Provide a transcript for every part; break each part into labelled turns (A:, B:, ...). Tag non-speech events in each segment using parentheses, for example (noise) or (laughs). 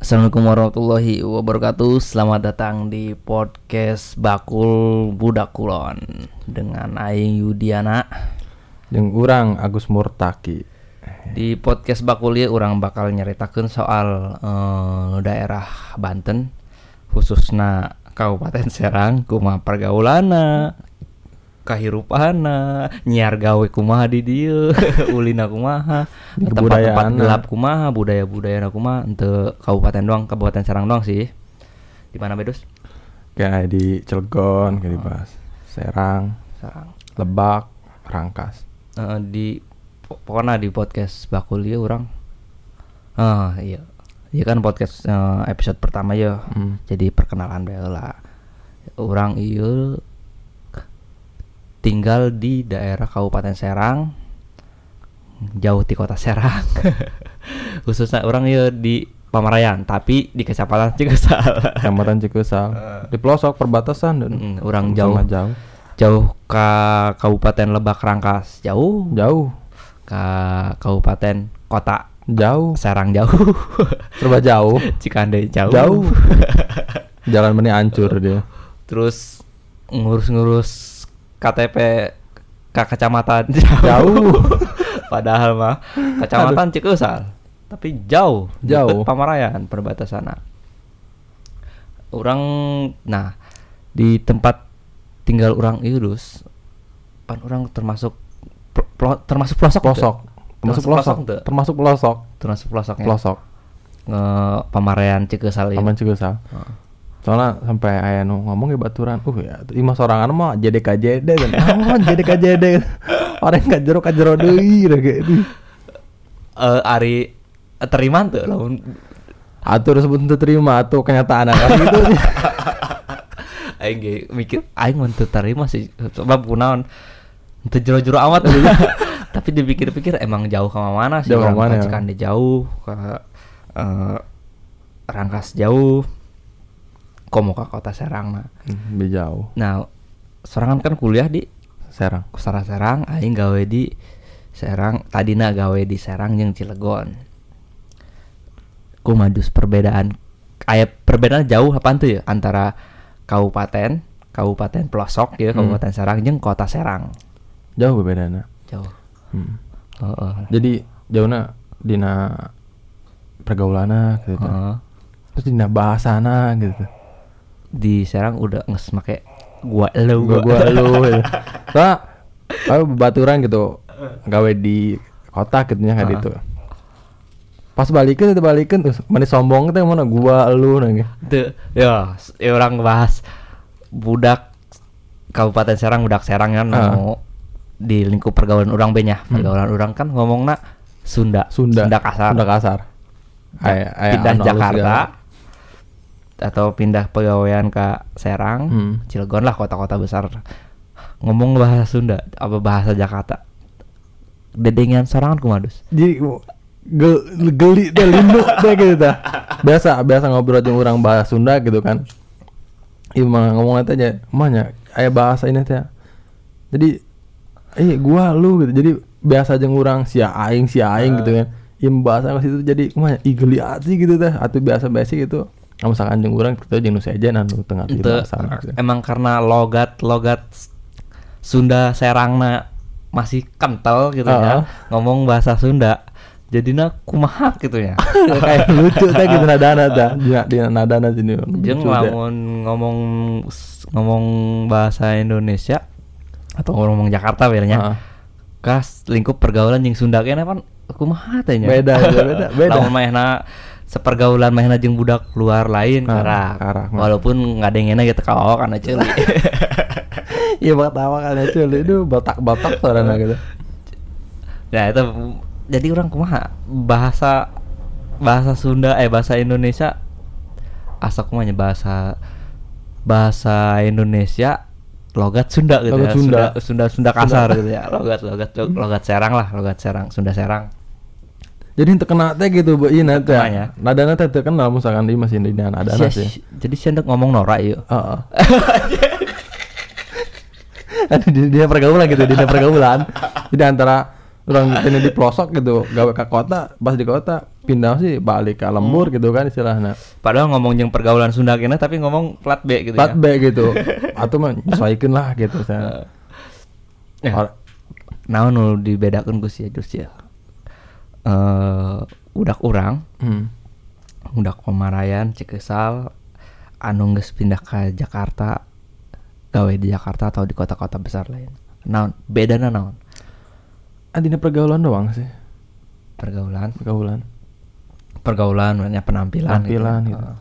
A: Assalamualaikum warahmatullahi wabarakatuh. Selamat datang di podcast Bakul Budak Kulon Dengan Aing Yudiana.
B: Yang kurang Agus Murtaki.
A: Di podcast Bakul ya orang bakal nyeritakan soal eh, daerah Banten Khususnya Kabupaten Serang Kuma pergaulana kahirupana nyiar gawe kumaha di dieu (laughs) ulina kumaha
B: Di
A: tempat-tempat
B: kebudayaanna.
A: gelap kumaha budaya-budaya kumaha untuk kabupaten doang kabupaten Serang doang sih. Di mana bedus?
B: Kayak di Cilegon kayak dibahas Serang
A: Serang.
B: Lebak Rangkas.
A: Eh, di po- pokoknya di podcast bakul ya orang ah iya. Iya kan podcast eh, episode pertama ya.
B: Hmm.
A: jadi perkenalan bae lah. Orang iya tinggal di daerah Kabupaten Serang jauh di kota Serang. (laughs) Khususnya orang iya di Pamarayan tapi di kecamatan Cigesal
B: Kecamatan Cikusal Di pelosok perbatasan dan
A: Mm, orang jauh.
B: jauh.
A: Jauh ke Kabupaten Lebak Rangkas jauh.
B: Jauh.
A: Ke Kabupaten Kota
B: Jauh.
A: Serang jauh. (laughs)
B: Serba jauh. (laughs)
A: Cikande jauh.
B: Jauh. Jalan ini hancur dia.
A: Terus ngurus-ngurus KTP ke kecamatan (laughs)
B: Jauh. (laughs)
A: padahal mah kecamatan Cikusal tapi jauh
B: Jauh.
A: Pamarayan perbatasan orang nah di tempat tinggal orang Irus pan orang termasuk pl- plo- termasuk pelosok
B: Pelosok.
A: Termasuk pelosok.
B: pelosok. Termasuk pelosok.
A: Termasuk
B: Pelosok.
A: Nge Pamarayan Cikusal ya
B: Taman Cikusal. Soalnya sampai ayah nu ngomong ya baturan, uh ya, imah sorangan mah JDKJD kan, ah JDKJD, orang nggak jero kajero deui, kayak itu.
A: Eh, Ari terima tuh lamun
B: Atur sebut untuk terima atau kenyataan kan gitu. (laughs)
A: aing ge mikir aing mun teu tarima sih sebab kunaon teu jero-jero amat (laughs) tapi dipikir-pikir emang jauh ke mana sih
B: Jauh
A: orang
B: mana ya?
A: Cikande jauh ke eh, Rangkas jauh komo ke kota Serang nah.
B: Lebih jauh,
A: Nah, Serangan kan kuliah di
B: Serang.
A: Kusara Serang, aing gawe di Serang, tadina gawe di Serang jeung Cilegon. Kumadus perbedaan aya perbedaan jauh apaan tuh ya antara kabupaten, kabupaten pelosok ya,
B: Hmm.
A: kabupaten Serang jeung kota Serang.
B: Jauh bedana.
A: Jauh.
B: Hmm.
A: Heeh.
B: Jadi jauhna dina pergaulana gitu.
A: Heeh.
B: Terus dina bahasana gitu.
A: Di Serang udah nges make gua elu
B: Gua gua lu. (laughs) gitu. Soalnya aku baturan gitu gawe di kota gitu nya kayak
A: Ah.
B: gitu. Pas balikin itu balikin terus mana sombong teh mana gua lu nah gitu.
A: Tuh, ya, ya orang bahas budak Kabupaten Serang, budak Serang kan
B: Ah.
A: mau di lingkup pergaulan orang benya.
B: Hmm.
A: Pergaulan orang kan ngomongna Sunda,
B: Sunda.
A: kasar.
B: Sunda kasar.
A: Ja-
B: Aya- aya
A: pindah Jakarta. Atau pindah pegawaian ke Serang,
B: Hmm.
A: Cilegon lah kota-kota besar. Ngomong bahasa Sunda apa bahasa Jakarta. Dedengan sorangan kumadus.
B: Jadi gel, geli deh lindu deh gitu dah. Biasa biasa ngobrol jeung orang bahasa Sunda gitu kan. Iya mah ngomong aja, emangnya aya bahasa ini teh. Jadi eh gua lu gitu. Jadi biasa jeung urang sia aing sia aing gitu kan. Iya bahasa ke situ jadi emangnya ih geli ati gitu teh. Atuh biasa-biasa gitu. Nah, misalkan jeung urang kita jeung nu sejen anu tengah di bahasa gitu.
A: emang karena logat logat Sunda Serangna masih kental gitu ya
B: Heeh.
A: ngomong bahasa Sunda jadinya kumaha gitu ya (laughs)
B: kayak lucu teh gitu nadana teh. Dina dina nadana sini.
A: jeung
B: lucu teh.
A: lamun ngomong ngomong bahasa Indonesia atau ngomong Jakarta biasanya
B: Heeh.
A: kas lingkup pergaulan yang Sunda kayaknya kan kumaha teh nya
B: Beda, beda, beda, (laughs) beda.
A: lamun maehna sepergaulan maehna jeung budak luar lain
B: Ah,
A: karak
B: karak,
A: walaupun ngadengena gitu kalau karena ceuli
B: Iya pertama kali cuy itu botak-botak suaranya gitu.
A: Nah itu jadi orang kumaha bahasa bahasa Sunda eh bahasa Indonesia asa kumanya bahasa bahasa Indonesia logat Sunda gitu
B: Logat
A: ya.
B: Sunda.
A: Sunda Sunda kasar gitu ya logat logat logat Serang lah logat Serang Sunda Serang
B: Jadi terkena teh gitu bu iya teh.
A: Terkenanya.
B: Nadana teh terkenal misalkan di masih di nadana
A: Sia-
B: sih.
A: jadi sih ngomong Nora yuk
B: Heeh. (laughs) Ada di dia pergaulan gitu, di dia pergaulan. Jadi antara orang ini di pelosok gitu gawe ke kota pas di kota pindah sih balik ke lembur gitu kan istilahnya
A: Padahal ngomong yang pergaulan Sunda kena tapi ngomong plat B gitu
B: plat
A: ya.
B: B gitu (laughs) atau mah nyesuaikan lah gitu saya
A: Ya.
B: Or-
A: Naon nu dibedakeun ku si Jus ya. Eh udak urang,
B: hmm.
A: udak pamarayan Cikesal anu geus pindah ke Jakarta gawe di Jakarta atau di kota-kota besar lain. Naon bedana naon?
B: Adina pergaulan doang sih
A: Pergaulan,
B: pergaulan
A: pergaulan banyak penampilan,
B: Penampilan
A: gitu.
B: gitu.
A: Heeh.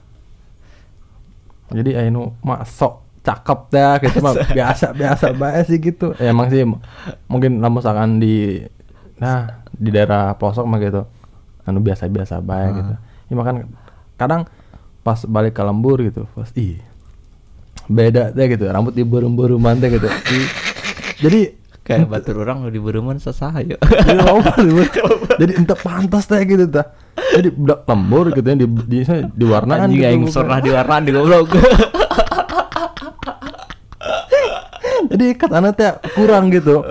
B: jadi ayo mak sok cakep dah gitu mah (laughs) biasa biasa bae sih gitu ya, emang sih mungkin lah misalkan di nah di daerah pelosok mah gitu anu biasa biasa bae gitu ya makan kadang pas balik ke lembur gitu pas ih beda deh gitu rambut diburu-buru mantai gitu (laughs) Ih, jadi
A: Kayak batur orang di Beruman sesah ya. (laughs)
B: jadi gitu. jadi entah pantas teh gitu tah jadi budak lembur gitu ya di di, di warnaan
A: Anjing
B: gitu, bukan.
A: pernah di warna di goblok. (laughs)
B: jadi katanya teh kurang gitu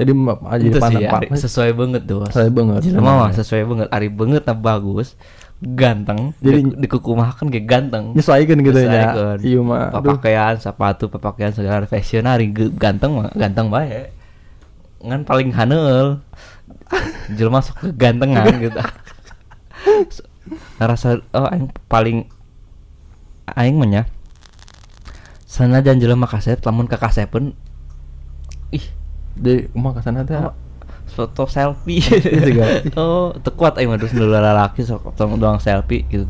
B: jadi aja
A: Itu sih sesuai banget tuh.
B: Sesuai banget.
A: Mah sesuai banget. Ari banget nah bagus. Ganteng.
B: Jadi-
A: Jadi dikukumakan kayak ganteng.
B: nyesuaikan gitu ya iya mah.
A: Pakaian, sepatu, pakaian segala fashion hari ganteng mah ganteng bae. Ngan paling haneul. Jelema sok kegantengan gitu. (laughs) Rasa oh aing paling aing mah nya sanajan jelema kasep lamun ka kasepeun ih
B: di rumah ke sana teh
A: Oh, foto selfie
B: Iya juga. (laughs)
A: oh tekuat aing terus dulu lalaki sok doang selfie gitu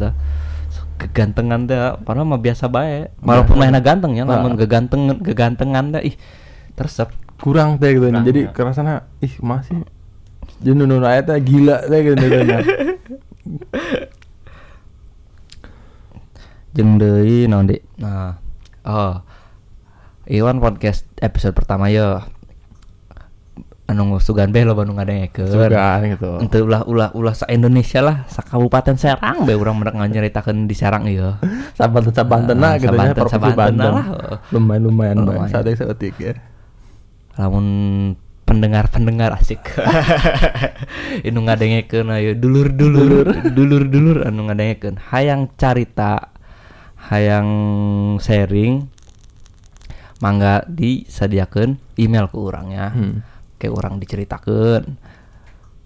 A: Sok kegantengan teh padahal mah biasa bae walaupun
B: Biasa.
A: mainnya ganteng ya
B: Nah.
A: namun kegantengan kegantengan teh ih tersep
B: kurang teh gitu jadi
A: ya.
B: kerasana ih masih jadi nunu aya teh gila teh gitu (laughs) nah.
A: deui naon di nah oh Iwan podcast episode pertama ya anu sugan be lo Bandung ngadengekeun
B: sugan gitu
A: Ente ulah ulah ulah sa Indonesia lah sa Kabupaten Serang be urang mendak nyaritakeun di Serang ieu.
B: sabanten sabantena
A: Ah,
B: gitu ya provinsi
A: sabantena
B: Bandung
A: lah.
B: lumayan lumayan bae
A: Lumayan.
B: sadek seetik ya
A: Lamun pendengar-pendengar asik. (laughs) Inu ngadengekeun ayo dulur-dulur, dulur-dulur anu ngadengekeun hayang carita, hayang sharing mangga disadiakeun email ke urang ya.
B: Hmm.
A: Kayak orang diceritakeun.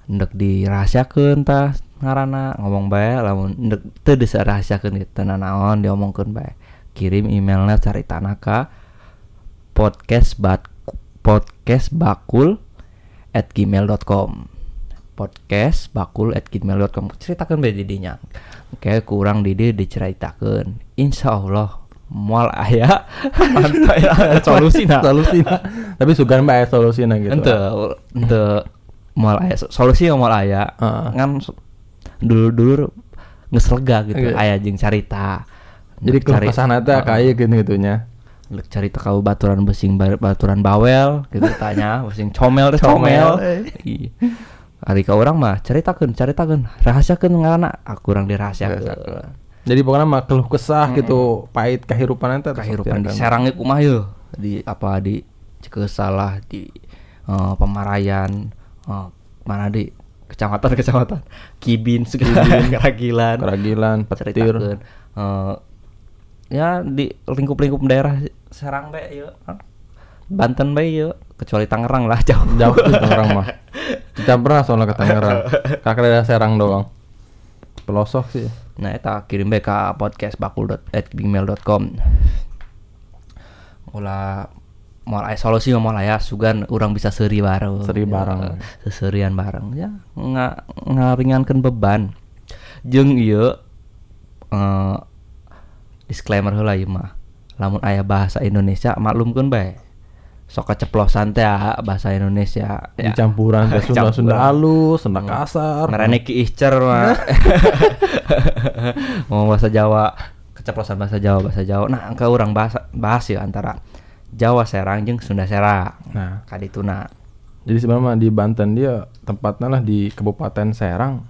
A: Ndek dirahasiakeun tah ngaranna ngomong bae lamun ndek teu disarahasiakeun gitu naon diomongkeun bae. Kirim emailnya caritana ka podcast bat podcast bakul at gmail.com podcast bakul at gmail.com ceritakan bae didinya. Kayak kurang didi diceritakan insya Allah mual aya. (laughs) Mantap ya solusi nah
B: solusi (laughs) tapi sugan bae solusi gitu.
A: Ente ente mual aya solusi mual aya
B: Heeh.
A: kan dulu dulu ngeslega gitu
B: Iya.
A: aya jeung carita.
B: Jadi
A: Cari-
B: ke sana teh
A: Heeh.
B: kayak gitu gitunya.
A: Lek cerita kau baturan besing ba- baturan bawel gitu tanya (laughs) besing comel teh
B: Comel,
A: comel
B: eh.
A: Iya. Ari ka orang mah ceritakeun ceritakeun rahasiakeun ngaranna aku urang dirahasiakeun.
B: Jadi pokoknya mah keluh kesah gitu pahit kehidupan itu
A: kehidupan di ieu kumaha yeuh? Di apa di Cikesalah di eh, Pamarayan eh, mana di kecamatan-kecamatan (laughs) Kibin (laughs) segala keragilan.
B: Keragilan petir.
A: Eh, ya di lingkup-lingkup daerah Serang be yeuh Banten be yeuh kecuali Tangerang lah (laughs) jauh.
B: Jauh tuh Tangerang mah. Kita pernah soalnya ke Tangerang. Kakak daerah Serang doang. Pelosok sih.
A: Nah, eta kirim bae ka podcastbakul.gmail.com. Ulah moal aya solusi moal aya sugan urang bisa seuri bareng.
B: Seuri
A: Ya,
B: bareng.
A: Seseurian bareng ya nga, ngaringankeun beban. Jeung ieu eh disclaimer heula ieu mah. Lamun aya bahasa Indonesia maklumkeun bae. Sok keceplosan teh ah, bahasa Indonesia
B: di campuran teh (laughs) Sunda Sunda halus Sunda kasar
A: Ngarane Ki Icer mah. (laughs) Ngomong bahasa Jawa, keceplosan bahasa Jawa, bahasa Jawa. Nah, engka urang bahasa bahas ya antara Jawa Serang jeung Sunda Serang.
B: nah
A: Kadituna.
B: jadi sebenarnya di Banten dia tempatnya lah di Kabupaten Serang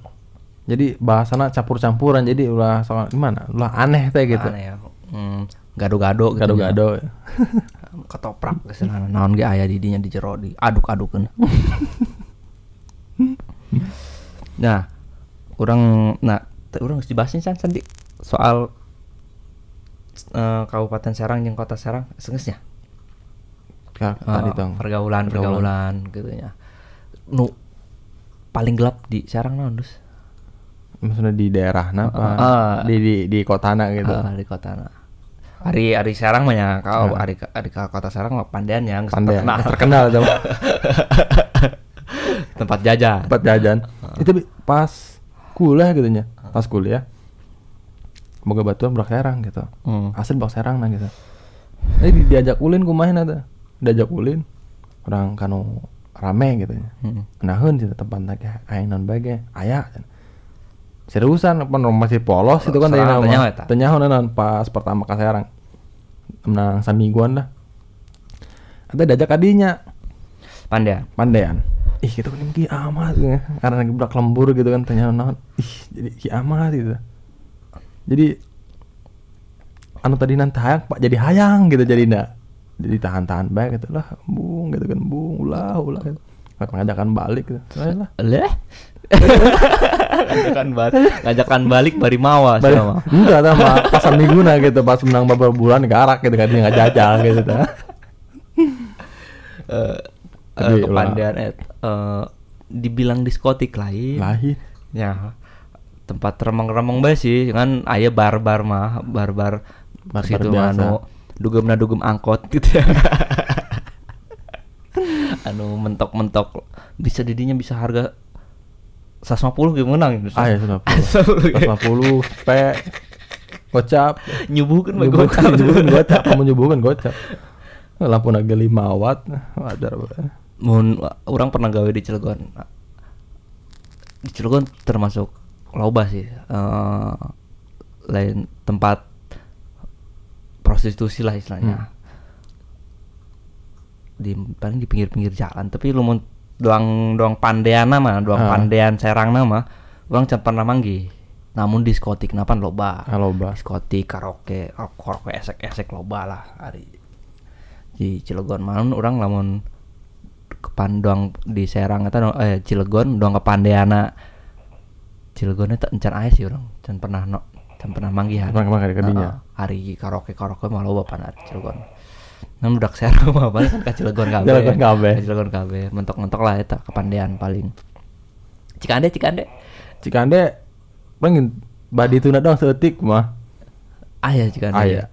B: jadi bahasana campur-campuran jadi ulah soal gimana ulah aneh teh gitu
A: Aneh ya. Hmm, gado-gado gitu.
B: gado-gado
A: nya. (laughs) Ketoprak geus naon ge aya di dinya di jero di aduk-adukeun. (laughs) Nah, orang nah orang harus dibahasin san sandi soal eh, Kabupaten Serang yang Kota Serang sengesnya.
B: Ka- tadi
A: Eh,
B: tong
A: pergaulan pergaulan gitu ya. Nu paling gelap di Serang naon dus?
B: maksudnya di daerah apa
A: Ah.
B: di di di kotana gitu
A: Eh, di kota na. Ari Ari Serang mah ya kau
B: Ah.
A: Ari Ari kota Serang pandean yang
B: pandai
A: terkenal
B: terkenal tuh (laughs)
A: tempat jajan.
B: tempat jajan itu bi- pas kuliah gitu nya pas kuliah boga batuan berak serang gitu
A: Hmm.
B: asli bak serang nah gitu ini di- diajak ulin kumain ada diajak ulin orang kanu rame gitu nya
A: Hmm.
B: naheun sih tempat lagi aya non bage aya seriusan apa masih polos itu kan tanya
A: tanya
B: nama tanya non pas pertama ke serang. Menang samingguan dah. Ada diajak adinya.
A: Pandean.
B: pandean. Ih gitu kan ki amat ya. karena lagi budak lembur gitu kan tanya naon ih jadi ki amat gitu. Jadi anu tadi nanti hayang pak jadi hayang gitu jadi ndak jadi tahan-tahan baik gitu lah bung gitu kan bung ulah ulah gitu. ngajakan balik gitu Saya lah
A: Leh. ngajakan balik, ngajakan balik bari mawa
B: Balik-
A: sama.
B: enggak sama pasar miguna gitu pas menang beberapa bulan garak gitu kan dia nggak jajal gitu. (laughs)
A: Eh
B: Tapi
A: eh, kepandean et eh, dibilang diskotik lain.
B: lain
A: Ya. Tempat remeng-remeng bae sih kan aya bar-bar mah, bar-bar
B: Bar-bar
A: situ
B: biasa.
A: anu dugem dugem angkot gitu ya. (laughs) anu mentok-mentok bisa didinya bisa harga 150 gitu menang gitu.
B: ah ya sudah 150 p gocap
A: Nyubuhkeun bae
B: nyubuhkan
A: gocap.
B: nyubuhkan gocap (laughs) kamu nyubuhkan gocap lampu naga 5 watt wajar bae.
A: Mun orang pernah gawe di Cilegon. Di Cilegon termasuk loba sih. eh, lain tempat prostitusi lah istilahnya. Di paling di pinggir-pinggir jalan, tapi lu mun doang doang pandean nama, doang
B: Ah.
A: pandean serang nama, orang can pernah manggi. Namun diskotik napan loba.
B: Ah, loba.
A: Diskotik, karaoke, oh, karaoke esek-esek loba lah hari di Cilegon malam orang lamun kepan doang di Serang no- eh Cilegon doang kepandeana Cilegon eta encan aya sih orang can pernah no pernah manggihan
B: Pernah ke dinya?
A: Heeh, hari karaoke karaoke mah loba pan ari Cilegon. Namun budak Serang mah balik kan ka Cilegon kabeh.
B: Cilegon kabeh.
A: Ka Cilegon kabeh. Mentok-mentok lah eta kepandean paling. Cikande Cikande.
B: Cikande pengen badi tuna doang seetik mah.
A: Aya Cikande.
B: Aya.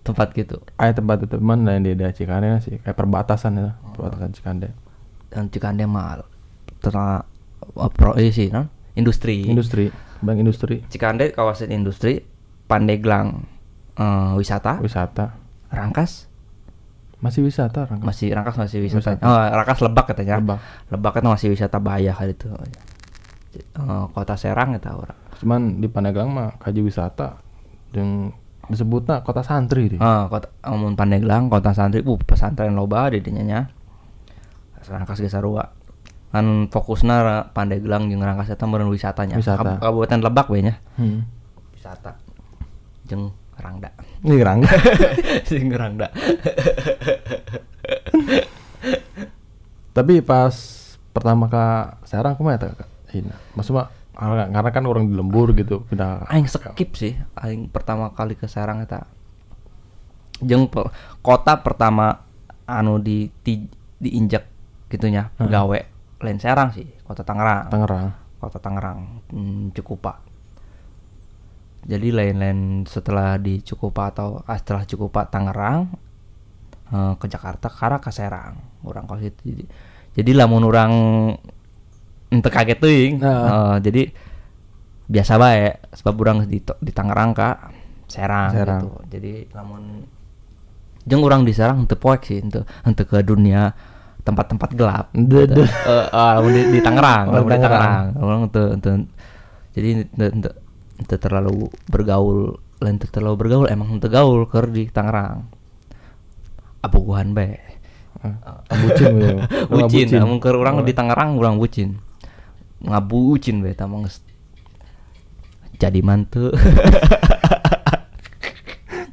A: tempat gitu.
B: Aya tempat itu mana yang di daerah Cikande sih. Kayak perbatasan ya perbatasan Cikande.
A: Dan Cikande mah terna eh, pro eh, sih non? Industri.
B: Industri bank industri.
A: Cikande kawasan industri Pandeglang eh, wisata.
B: Wisata.
A: Rangkas?
B: Masih wisata Rangkas.
A: masih Rangkas masih wisata,
B: Wisata.
A: Oh, Rangkas Lebak katanya.
B: Lebak.
A: Lebak itu masih wisata bahaya kali itu. Eh, kota Serang eta orang
B: cuman di Pandeglang mah kaji wisata. Yang disebutnya kota santri deh.
A: Ah, kota amun Pandeglang kota santri. Uh pesantren loba di dinya nya. Rangkas ge sarua kan fokusna Pandeglang jeung Rangkas eta meureun wisatanya.
B: Wisata.
A: Kab- Kabupaten Lebak we nya.
B: Hmm.
A: wisata. Jeung Rangda.
B: Ini Rangga
A: jeung Rangda. (laughs) (laughs)
B: Tapi pas pertama ke Serang ke mana kak? Ini maksudnya karena kan orang di lembur gitu pindah
A: aing skip sih. Aing pertama kali ke Serang eta. Jeung pe- kota pertama anu di, di diinjak gitunya
B: Heeh.
A: gawe lain Serang sih kota Tangerang.
B: Tangerang.
A: Kota Tangerang hmm, Cukupa. Jadi lain-lain setelah di Cukupa atau ah, setelah Cukupa Tangerang eh, ke Jakarta karena ke Serang. Orang kos itu jadi, jadi lamun orang ente kaget teuing.
B: Heeh.
A: Eh, jadi biasa bae sebab orang di di Tangerang ka Serang,
B: Serang.
A: gitu. Jadi lamun jeung orang di Serang teu poek sih teu teu ke dunia tempat-tempat gelap
B: deh.
A: Eh, eh, lamun di, di Tangerang
B: Oh,
A: di
B: Tangerang.
A: Orang teu jadi teu terlalu bergaul lain terlalu bergaul emang teu gaul keur di Tangerang abogohan bae
B: Ah, bucin. (laughs) Orang
A: bucin, namun keur urang
B: Oh.
A: di Tangerang urang bucin. Ngabucin mah geus jadi mantu. (laughs)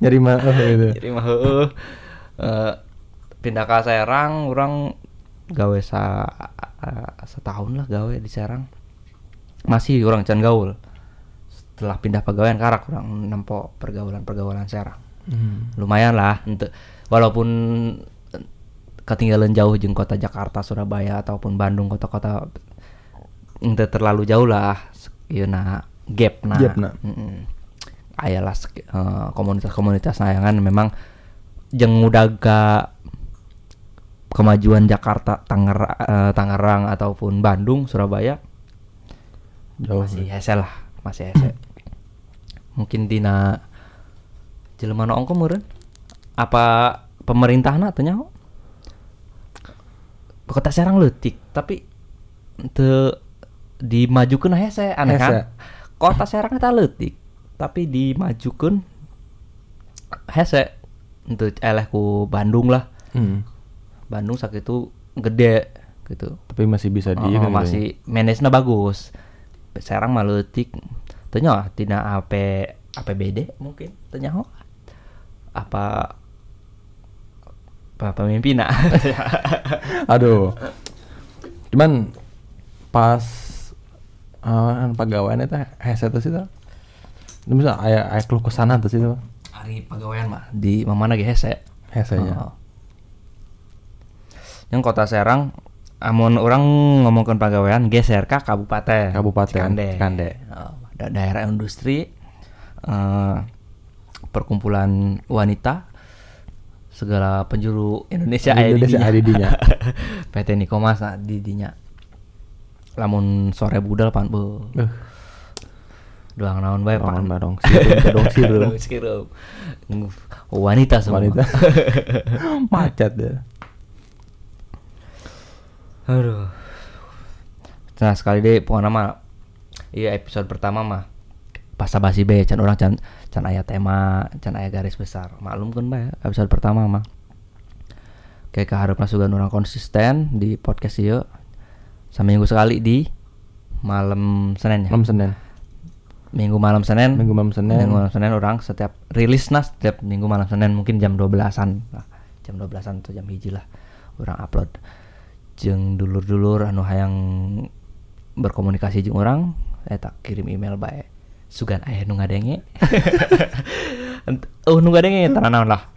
B: nyari mah gitu
A: mah. Eh, pindah ke Serang urang gawe sa setahun lah gawe di Serang. masih orang can gaul setelah pindah pegawaian karak orang nempo pergaulan pergaulan Serang
B: Hmm.
A: lumayan lah untuk walaupun ketinggalan jauh jeung kota Jakarta Surabaya ataupun Bandung kota-kota ente terlalu jauh lah ieu na gap na
B: Gapna.
A: Mm-mm. aya lah sek- eh, komunitas-komunitas nayangan memang jeung udaga kemajuan Jakarta Tanger- eh, Tangerang ataupun Bandung Surabaya?
B: Jauh.
A: masih hese lah masih hese mungkin dina jelema ongko meureun? Apa pemerintahna teh nyaho? Kota Serang leutik tapi teu dimajukeun hese aneh kan? kota Serang eta leutik tapi dimajukeun hese untuk eleh ku Bandung lah.
B: Hmm.
A: Bandung sakitu gede gitu
B: Tapi masih bisa
A: Oh,
B: di kan
A: masih manage-na bagus. Serang. Teu nyaho tina AP APBD mungkin teu nyaho. Apa apa pemimpinna. (laughs)
B: Aduh. Cuman pas uh, pegawaian itu sih tuh. Ini bisa aya aya keluh ke sana tuh sih tuh.
A: Hari pegawaian mah di mana ge hese.
B: Hesenya.
A: Oh. Yang kota Serang amun orang ngomongkan pegawaian geser ke kabupaten
B: Kabupaten,
A: Cikande,
B: Cikande.
A: Oh, da- daerah industri eh, perkumpulan wanita segala penjuru Indonesia
B: Indonesia
A: dinya. (laughs) PT Nikomas nah, di dinya lamun sore budal pan beuh
B: Eh,
A: doang naon bae pan
B: bae dong, sireum. Sireum. (laughs)
A: wanita semua
B: wanita. (laughs) Macet ya.
A: Aduh. Nah sekali deh pokoknya mah Iya episode pertama mah Pas basi be can orang can can aya tema can aya garis besar. Maklum kan bae episode pertama mah. Kayak keharapna sugan orang konsisten di podcast ieu. Seminggu sekali di malam Senin ya.
B: Malam Senin.
A: minggu malam Senin
B: Minggu malam Senin.
A: minggu malam Senin orang setiap rilis nah setiap minggu malam Senin mungkin jam 12-an lah. Jam 12-an atau jam hiji lah orang upload jeung dulur-dulur anu hayang berkomunikasi jeung orang saya tak kirim email bae. Sugan aya nu ngadenge. (laughs) Oh nu ngadenge tanah naon lah.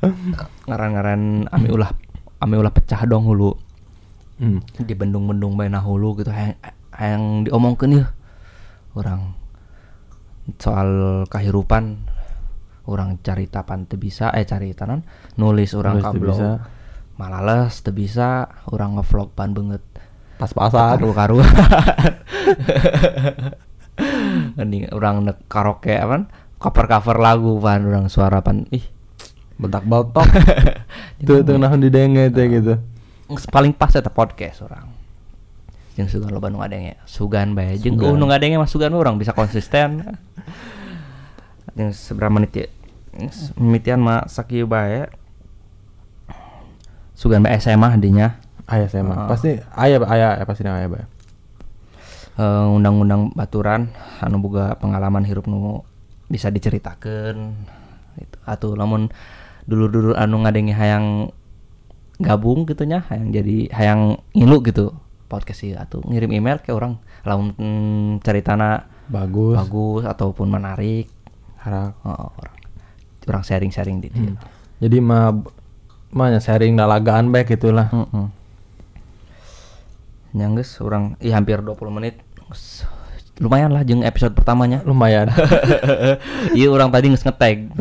A: Ngaran-ngaran ami ulah ami ulah pecah dong hulu.
B: Hmm.
A: di bendung-bendung bae nah hulu gitu hayang hayang diomongkeun ya orang soal kehidupan orang carita pan teu bisa eh carita non nulis orang
B: bisa.
A: Malales teu bisa orang ngevlog pan banget
B: Pas-pasan.
A: karu karu (laughs) Mending orang nek karaoke apa cover cover lagu pan orang suara pan. Ih
B: Bentak botok. Tuh tuh nahan didenge teh gitu.
A: Paling pas eta podcast orang jeung sugan loba nu ngadenge sugan bae. Jeung uh nu ngadenge mah sugan orang bisa konsisten. (laughs) Jeung seberapa menit ya? Geus mimitian mah sakieu bae sugan SMA dinya
B: Aya saya
A: Ah.
B: mah. Pasti aya aya aya pasti aya bae.
A: Eh, undang-undang baturan anu boga pengalaman hirup nu bisa diceritakan gitu. atau lamun dulu-dulu anu ngadenge hayang gabung gitu nya hayang jadi hayang ngilu gitu podcast ieu atau ngirim email ke orang lamun mm, ceritana
B: Bagus.
A: bagus ataupun menarik
B: Harak.
A: oh, orang orang sharing-sharing di dieu.
B: Hmm. Jadi mah mah sharing dalagaan baik itulah.
A: Heeh. Nya geus urang ih hampir 20 menit. Lumayan lah jeung episode pertamanya.
B: Lumayan. (laughs)
A: Iya orang tadi nges ngetag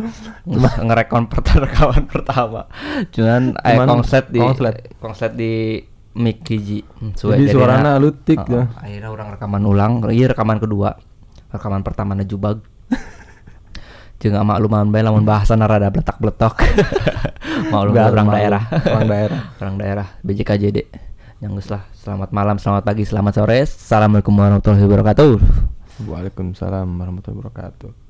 A: Nges ngerekon (laughs) pertama rekaman pertama Cuman eh konslet di
B: konslet.
A: konslet di mic hiji Hmm, suwe
B: Jadi
A: jadina-
B: suarana leutik
A: Heeh,
B: ya.
A: Akhirnya orang rekaman ulang Iya rekaman kedua Rekaman pertama na jubag (laughs) Jeung makluman bae lamun bahasana rada bletak-bletok. (laughs) Maklum
B: Biar
A: orang
B: maklum,
A: daerah.
B: Orang daerah. (laughs)
A: Orang daerah. BJKJD Nyanggus lah. Selamat malam, selamat pagi, selamat sore. Assalamualaikum warahmatullahi wabarakatuh.
B: Waalaikumsalam warahmatullahi wabarakatuh.